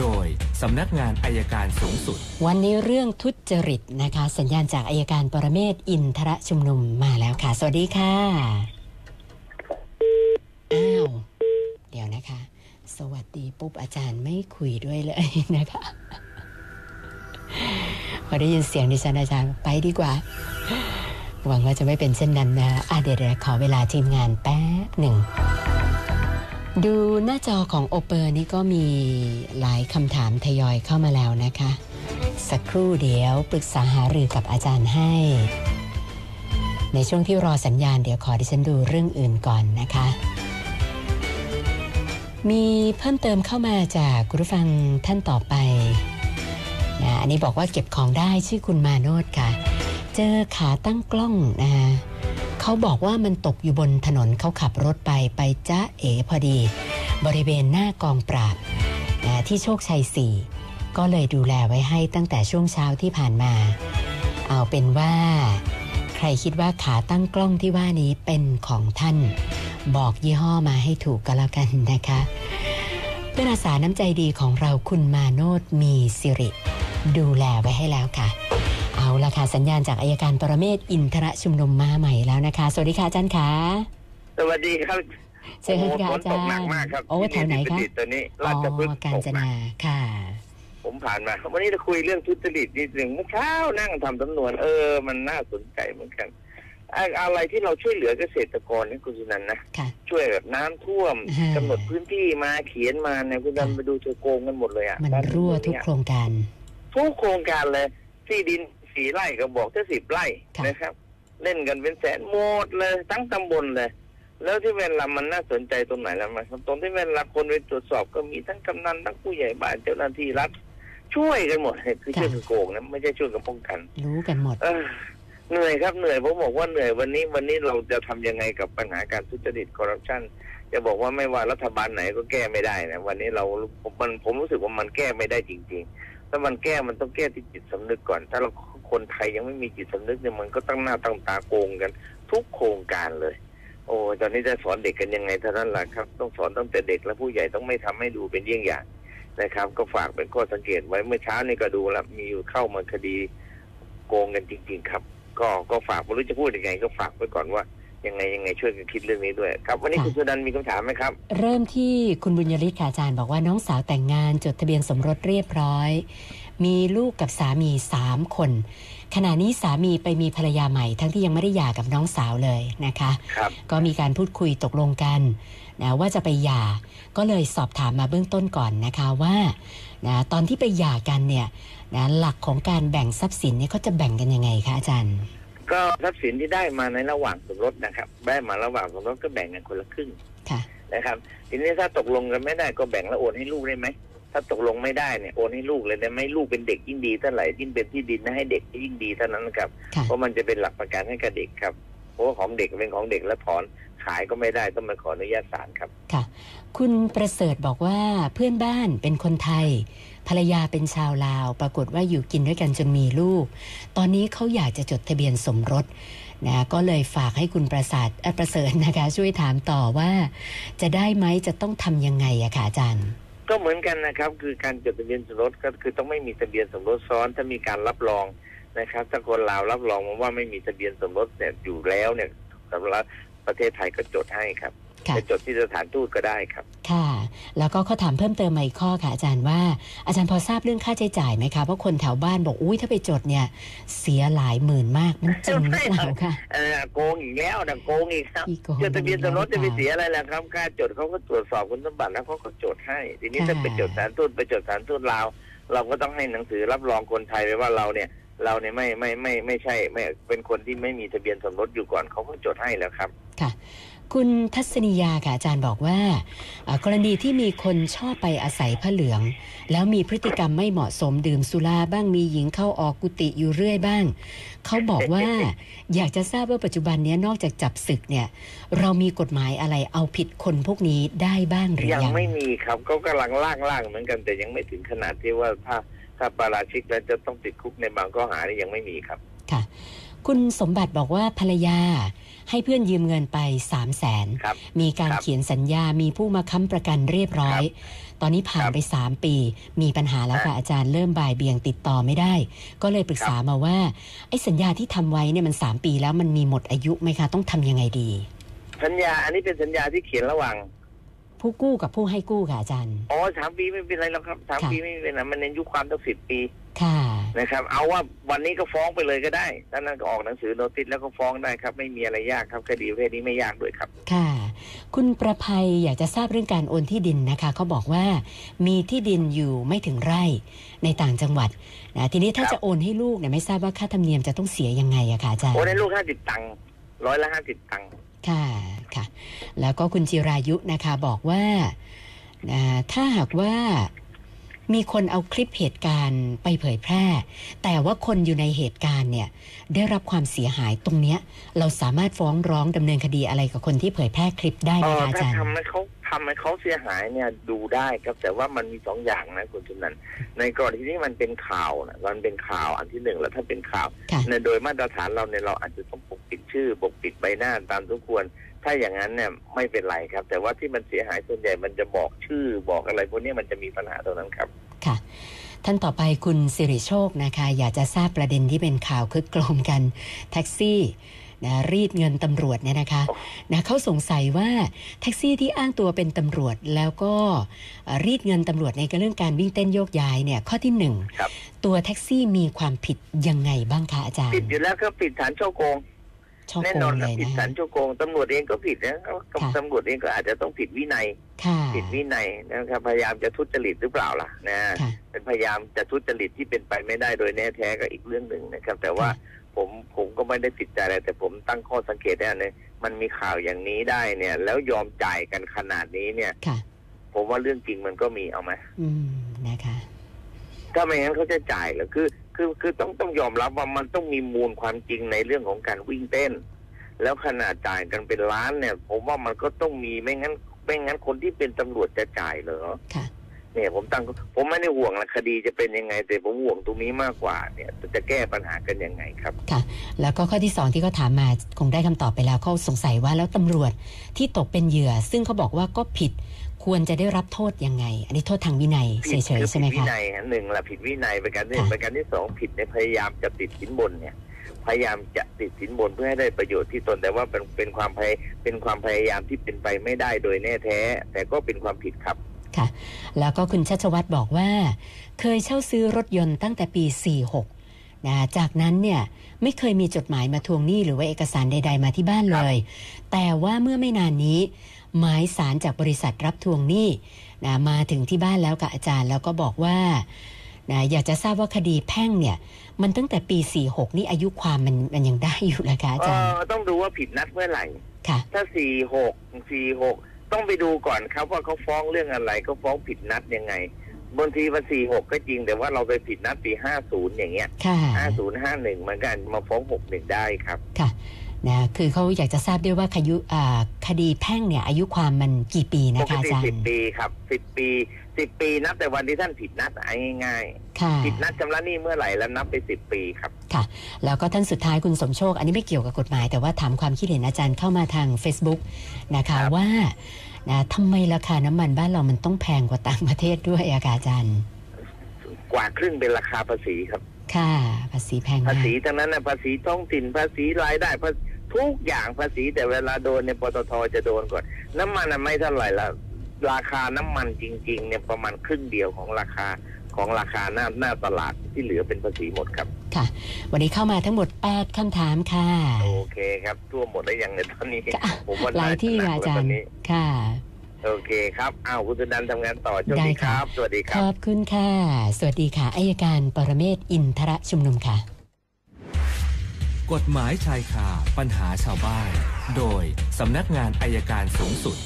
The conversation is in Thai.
โดยสำนักงานอายการสูงสุด วันนี้เรื่องทุจริตนะคะ สัญญาณจากอายการปรเมศอินทรชุมนุมมาแล้วค่ะ สวัสดีค่ะ อ้าว เดี๋ยวนะคะ สวัสดีปุ๊บอาจารย์ไม่คุยด้วยเลยนะคะพอได้ยินเสียงดิฉันอาจารย์ไปดีกว่า หวังว่าจะไม่เป็นเช่นนั้นนะอะเดี๋ยวขอเวลาทีมงานแป๊บหนึ่ง ดูหน้าจอของโอเปอร์นี่ก็มีหลายคำถามทยอยเข้ามาแล้วนะคะ สักครู่เดี๋ยวปรึกษาหารือกับอาจารย์ให้ ในช่วงที่รอสัญญาณเดี๋ยวขอดิฉันดูเรื่องอื่นก่อนนะคะ มีเพิ่มเติมเข้ามาจากคุณผู้ฟังท่านต่อไปนะอันนี้บอกว่าเก็บของได้ชื่อคุณมาโนดค่ะ เจอขาตั้งกล้องนะคะ เขาบอกว่ามันตกอยู่บนถนนเขาขับรถไปไปจ้าเอ๋พอดี บริเวณหน้ากองปราบที่โชคชัย4ก็เลยดูแลไว้ให้ตั้งแต่ช่วงเช้าที่ผ่านมา เอาเป็นว่า ใครคิดว่าขาตั้งกล้องที่ว่านี้เป็นของท่าน บอกยี่ห้อมาให้ถูกก็แล้วกันนะคะเพื่อนอาสาน้ำใจดีของเราคุณมาโนดมีสิริ ดูแลไว้ให้แล้วค่ะ ละค่ะสัญญาณจากอัยการปรเมศวร์อินทรชุมนุมมาใหม่แล้วนะคะ สวัสดีค่ะอาจารย์คะสวัสดีครับเชิญค่ะโอ้อาโหฝนจารตกหนักมากครับโอ้แถวไหนคะที่ตอนนี้อ๋ราชพฤกษ์กาญจนาค่ะ ผมผ่านมาวันนี้จะคุยเรื่องทุจริตนิดหนึ่งเมื่อเช้านั่งทำสำนวน เออ มันน่าสนใจเหมือนกันอะอะไรที่เราช่วยเหลือเกษตรกรนี่คุณสุนันท์นะค่ะช่วยแบบน้ำท่วมอ่ากำหนดพื้นที่มาเขียนมาเนี่ยคุณสุนันท์ค่ะไปดูเธอโกงกันหมดเลยอะมันบ้ารั่วทุกเมืองโครงการทุกโครงการเลยที่ดิน สี่ไร่ก็บอกถ้าสิบไร่ค่ะนะครับ เล่นกันเป็นแสนหมดเลย ทั้งตำบลเลย แล้วที่เวลามันน่าสนใจตรงไหนแล้วมันตรงที่เวลาคนไปตรวจสอบก็มีทั้งกำนันทั้งผู้ใหญ่บ้านเจ้าหน้าที่รัฐช่วยกันหมดคือช่วยกันโกงนะไม่ใช่ช่วยกันป้องกัน รู้กันหมดเออเหนื่อยครับเหนื่อยผมบอกว่าเหนื่อยวันนี้วันนี้เราจะทำยังไงกับปัญหาการทุจริตคอร์รัปชันจะบอกว่าไม่ว่ารัฐบาลไหนก็แก้ไม่ได้นะวันนี้เราผมมันผมรู้สึกว่ามันแก้ไม่ได้จริง ๆ ถ้ามันแก้มันต้องแก้ที่จิตสำนึกก่อน ถ้าเรา คนไทยยังไม่มีจิตสำนึกเนี่ยมันก็ตั้งหน้าตั้งตาโกงกัน ทุกโครงการเลย โอ้ตอนนี้จะสอนเด็กกันยังไงเท่านั้นแหละครับ ต้องสอนตั้งแต่เด็กและผู้ใหญ่ต้องไม่ทำให้ดูเป็นเยี่ยงอย่างนะครับ ก็ฝากเป็นข้อสังเกตไว้เมื่อเช้านี่ก็ดูแล้วมีอยู่เข้ามาคดีโกงกันจริง ๆ ครับ ก็ก็ฝากไม่รู้จะพูดยังไง ก็ฝากไว้ก่อนว่ายังไงยังไงช่วยกันคิดเรื่องนี้ด้วยครับ วันนี้คุณสุดันมีคำถามไหมครับ เริ่มที่คุณบุญยริศค่ะอาจารย์บอกว่าน้องสาวแต่งงานจดทะเบียนสมรสเรียบร้อย มีลูกกับสามีสามคน ขณะนี้สามีไปมีภรรยาใหม่ ทั้งที่ยังไม่ได้หย่ากับน้องสาวเลยนะคะครับก็มีการพูดคุยตกลงกันนะว่าจะไปหย่าก็เลยสอบถามมาเบื้องต้นก่อนนะคะว่านะตอนที่ไปหย่ากันเนี่ยนะหลักของการแบ่งทรัพย์สินเนี่ยเขาจะแบ่งกันยังไงคะอาจารย์ ก็ทรัพย์สินที่ได้มาในระหว่างสมรสนะครับได้มาระหว่างสมรสก็แบ่งกันคนละครึ่งค่ะนะครับทีนี้ถ้าตกลงกันไม่ได้ก็แบ่งแล้วโอนให้ลูกได้ไหม ถ้าตกลงไม่ได้เนี่ยโอนให้ลูกเลยได้ไหมลูกเป็นเด็กยิ่งดีเท่าไหร่ยิ่งเป็นที่ดินนะให้เด็กยิ่งดีเท่านั้นนะครับค่ะเพราะมันจะเป็นหลักประกันให้กับเด็กครับเพราะว่าของเด็กเป็นของเด็กแล้วถอนขายก็ไม่ได้ต้องมาขออนุญาตศาลครับค่ะ คุณประเสริฐบอกว่าเพื่อนบ้านเป็นคนไทย ภรรยาเป็นชาวลาว ปรากฏว่าอยู่กินด้วยกันจนมีลูก ตอนนี้เขาอยากจะจดทะเบียนสมรสนะก็เลยฝากให้คุณประสาทเอ่อประเสริฐนะคะ ช่วยถามต่อว่า จะได้ไหมจะต้องทำยังไงอะค่ะอาจารย์ ก็เหมือนกันนะครับ คือการจดทะเบียนสมรสก็คือต้องไม่มีทะเบียนสมรสซ้อนถ้ามีการรับรองนะครับ ถ้าคนลาวรับรองว่าไม่มีทะเบียนสมรสเนี่ยอยู่แล้วเนี่ยสำหรับประเทศไทยก็จดให้ครับ ค่ะจะจดที่สถานทูตก็ได้ครับ ค่ะ แล้วก็เขาถามเพิ่มเติมมาอีกข้อค่ะ อาจารย์ว่าอาจารย์พอทราบเรื่องค่าใช้จ่ายไหมคะเพราะคนแถวบ้านบอกอุ้ยถ้าไปจดเนี่ย เสียหลายหมื่นมากมันจริงหรือเปล่าคะเออโกงอีกแล้วนะโกงอีกครับอีกโกงจดทะเบียนสมรสจะไปอีกแล้วเสียอะไรล่ะครับค่าจดเขาก็ตรวจสอบคุณสมบัติแล้วเขาก็จดให้ ทีนี้ถ้าค่ะไปจดสถานทูตไปจดสถานทูตลาวเราก็ต้องให้หนังสือรับรองคนไทยไปว่าเราเนี่ยเราเนี่ยไม่ไม่ไม่ไม่ใช่ไม่เป็นคนที่ไม่มีทะเบียนสมรสอยู่ก่อนเขาก็จดให้แล้วครับ ค่ะ คุณทัศนียาค่ะอาจารย์บอกว่าอ่า กรณีที่มีคนชอบไปอาศัยผ้าเหลือง แล้วมีพฤติกรรมไม่เหมาะสมดื่มสุราบ้างมีหญิงเข้าออกกุฏิอยู่เรื่อยบ้าง เขาบอกว่าอยากจะทราบว่าปัจจุบันเนี้ยนอกจากจับศึกเนี่ย เรามีกฎหมายอะไรเอาผิดคนพวกนี้ได้บ้างหรือยังยังไม่มีครับเขากำลังล่างล่างๆเหมือนกันแต่ยังไม่ถึงขนาดที่ว่าถ้าถ้าปาราชิกแล้วจะต้องติดคุกในบางข้อหานี่ยังไม่มีครับค่ะ คุณสมบัติบอกว่าภรรยา ให้เพื่อนยืมเงินไป 3 0 0แสนครับมีการครับเขียนสัญญา มีผู้มาค้ำประกันเรียบร้อย ตอนนี้ผ่านครับไป 3 ปี มีปัญหาแล้วครัค่ะบอาจารย์เริ่มบ่ายเบี่ยงติดต่อไม่ได้ ก็เลยปรึกษามาว่าไอ้สัญญาที่ทำไว้เนี่ยมัน 3 ปีแล้วมันมีหมดอายุไหมคะต้องทำยังไงดี สัญญาอันนี้เป็นสัญญาที่เขียนระหว่างผู้กู้กับผู้ให้กู้ค่ะอาจารย์ อ๋อสามปีไม่เป็นไรแล้วครับสามค่ะปีไม่เป็นไรมันเน้นอายุความตั้งสิบปี ค่ะ นะครับ เอาว่าวันนี้ก็ฟ้องไปเลยก็ได้ท่านนั้นก็ออกหนังสือโนติสแล้วก็ฟ้องได้ครับ ไม่มีอะไรยากครับคดีประเภทนี้ไม่ยากด้วยครับ ค่ะ คุณประภัยอยากจะทราบเรื่องการโอนที่ดินนะคะเขาบอกว่ามีที่ดินอยู่ไม่ถึงไร่ในต่างจังหวัดนะทีนี้ถ้าครับจะโอนให้ลูกเนี่ยไม่ทราบว่าค่าธรรมเนียมจะต้องเสียยังไงอะคะอาจารย์โอ้ในลูกห้าสิบตังค์ร้อยละห้าสิบตังค์ค่ะค่ะ แล้วก็คุณจิรายุนะคะบอกว่านะถ้าหากว่า มีคนเอาคลิปเหตุการณ์ไปเผยแพร่ แต่ว่าคนอยู่ในเหตุการณ์เนี่ยได้รับความเสียหายตรงเนี้ย เราสามารถฟ้องร้องดำเนินคดีอะไรกับคนที่เผยแพร่คลิปได้ไหเอมอคะอาถ้าจารย์ทำให้เขาทำให้เขาเสียหายเนี่ยดูได้ครับแต่ว่ามันมีสองอย่างนะคุณชุนันในกรณีที่มันเป็นข่าวนะมันเป็นข่าวอันที่หนึ่งแล้วถ้าเป็นข่าวค่ะในโดยมาตรฐานเราเนี่ยเราอาจจะต้องปกปิดชื่อปกปิดใบหน้าตามสมควร ถ้าอย่างนั้นเนี่ยไม่เป็นไรครับ แต่ว่าที่มันเสียหายส่วนใหญ่มันจะบอกชื่อบอกอะไรพวกนี้มันจะมีปัญหาตรงนั้นครับค่ะ ท่านต่อไปคุณสิริโชคนะคะ อยากจะทราบประเด็นที่เป็นข่าวคึกโครมกัน แท็กซี่นะรีดเงินตำรวจเนี่ยนะคะนะเขาสงสัยว่าแท็กซี่ที่อ้างตัวเป็นตำรวจแล้วก็เอ่อรีดเงินตำรวจในเรื่องการวิ่งเต้นโยกย้ายเนี่ยข้อที่หนึ่งครับตัวแท็กซี่มีความผิดยังไงบ้างคะอาจารย์ผิดอยู่แล้วก็ผิดฐานฉ้อโกง แน่นอนเลนะผิดนะฐานฉ้อโกงตำรวจเองก็ผิดนะค่ะ ตำรวจเองก็อาจจะต้องผิดวินัย ค่ะ ผิดวินัยนะครับพยายามจะทุจริตหรือเปล่าล่ะนะค่ะ เป็นพยายามจะทุจริตที่เป็นไปไม่ได้โดยแน่แท้ก็อีกเรื่องหนึ่งนะครับ แต่ว่าผมผมก็ไม่ได้ติดใจอะไรแต่ผมตั้งข้อสังเกตได้เนี่ยมันมีข่าวอย่างนี้ได้เนี่ย แล้วยอมจ่ายกันขนาดนี้เนี่ย ค่ะ ผมว่าเรื่องจริงมันก็มีเอาไหมอืม นะคะ ถ้าไม่งั้นเขาจะจ่ายเหรอคือ คือคือต้องต้องยอมรับว่ามันต้องมีมูลความจริงในเรื่องของการวิ่งเต้น แล้วขนาดจ่ายกันเป็นล้านเนี่ย ผมว่ามันก็ต้องมีไม่งั้นไม่งั้นคนที่เป็นตำรวจจะจ่ายเหรอค่ะเนี่ยผมตั้งผมไม่ได้ห่วงละคดีจะเป็นยังไง แต่ผมห่วงตรงนี้มากกว่าเนี่ยจะแก้ปัญหากันยังไงครับค่ะ แล้วก็ข้อที่สองที่เขาถามมาคงได้คำตอบไปแล้วเขาสงสัยว่าแล้วตำรวจที่ตกเป็นเหยื่อ ซึ่งเขาบอกว่าก็ผิด ควรจะได้รับโทษยังไง อันนี้โทษทางวินัยเฉผิดยคือๆใช่ไหมผิดวิคะนัยฮะหนึ่งละผิดวินัยประการที่หนึ่งค่ะประการที่สองผิดในพยายามจะติดสินบนเนี่ย พยายามจะติดสินบนเพื่อให้ได้ประโยชน์ที่ตนแต่ว่าเป็นเป็นความพยเป็นความพยายามที่เป็นไปไม่ได้โดยแน่แท้ แต่ก็เป็นความผิดครับค่ะ แล้วก็คุณชัชวัตรบอกว่า เคยเช่าซื้อรถยนต์ตั้งแต่ปี 46 นะ จากนั้นเนี่ยไม่เคยมีจดหมายมาทวงหนี้หรือว่าเอกสารใด ๆ มาที่บ้านเลย แต่ว่าเมื่อไม่นานนี้ หมายสารจากบริษัทรับทวงหนี้นะมาถึงที่บ้านแล้วกับอาจารย์ แล้วก็บอกว่านะอยากจะทราบว่าคดีแพ่งเนี่ย มันตั้งแต่ปี 46 นี่อายุความมันมันยังได้อยู่เลยค่ะอาเอจารย์อต้องดูว่าผิดนัดเมื่อไหร่ค่ะ ถ้าสี่หกสี่หกต้องไปดูก่อนครับว่าเขาฟ้องเรื่องอะไรเขาฟ้องผิดนัดยังไงบางทีมันสี่หกก็จริงแต่ว่าเราไปผิดนัดปีห้าศูนย์อย่างเงี้ยค่ะห้าศูนย์ห้าหนึ่งมันก็มาฟ้องหกหนึ่งได้ครับค่ะ นะคือเขาอยากจะทราบด้วยว่าคยุอ่าคดีแพ่งเนี่ยอายุความมันกี่ปีปนะกคะอาติจารสิบย์ปีครับสิบปีสิบปีนับแต่วันที่ท่านผิดนัดเอาง่ายค่ะๆผิดนัดชำระหนี้เมื่อไหร่แล้วนับไปสิบปีครับค่ะ แล้วก็ท่านสุดท้ายคุณสมโชค อันนี้ไม่เกี่ยวกับกฎหมาย แต่ว่าถามความคิดเห็นอาจารย์เข้ามาทาง Facebook นะคะครับว่านะทำไมราคาน้ำมันบ้านเรามันต้องแพงกว่าต่างประเทศด้วยอะคะอาจารย์ กว่าครึ่งเป็นราคาภาษีครับ ค่ะ ภาษีแพงภามากษีทั้งนั้นนะภาษีท้องถิ่นภาษีรายได้ภาทุกอย่างภาษีแต่เวลาโดนเนี่ยปตทจะโดนก่อน น้ำมันน่ะไม่เท่าไหร่ละราคาน้ำมันจริง ๆ เนี่ยประมาณครึ่งเดียวของราคาของราคาหน้าหน้าตลาดที่เหลือเป็นภาษีหมดครับ ค่ะ วันนี้เข้ามาทั้งหมด 8คำถามค่ะ โอเคครับทั่วหมดแล้วยังในยตอนนี้ค่ะผมว่าหลายที่น่ค่ะจะอาหนักแล้วตจารอนย์นี้ค่ะ โอเคครับ อ้าวคุณสุนันท์ทำงานต่อโชคได้ดีคค่ะรับ สวัสดีคขรับอบคุณค่ะ สวัสดีค่ะอายการปรเมศวร์อินทรชุมนุมค่ะ กฎหมายชายคาปัญหาชาวบ้าน โดยสำนักงานอายการสูงสุด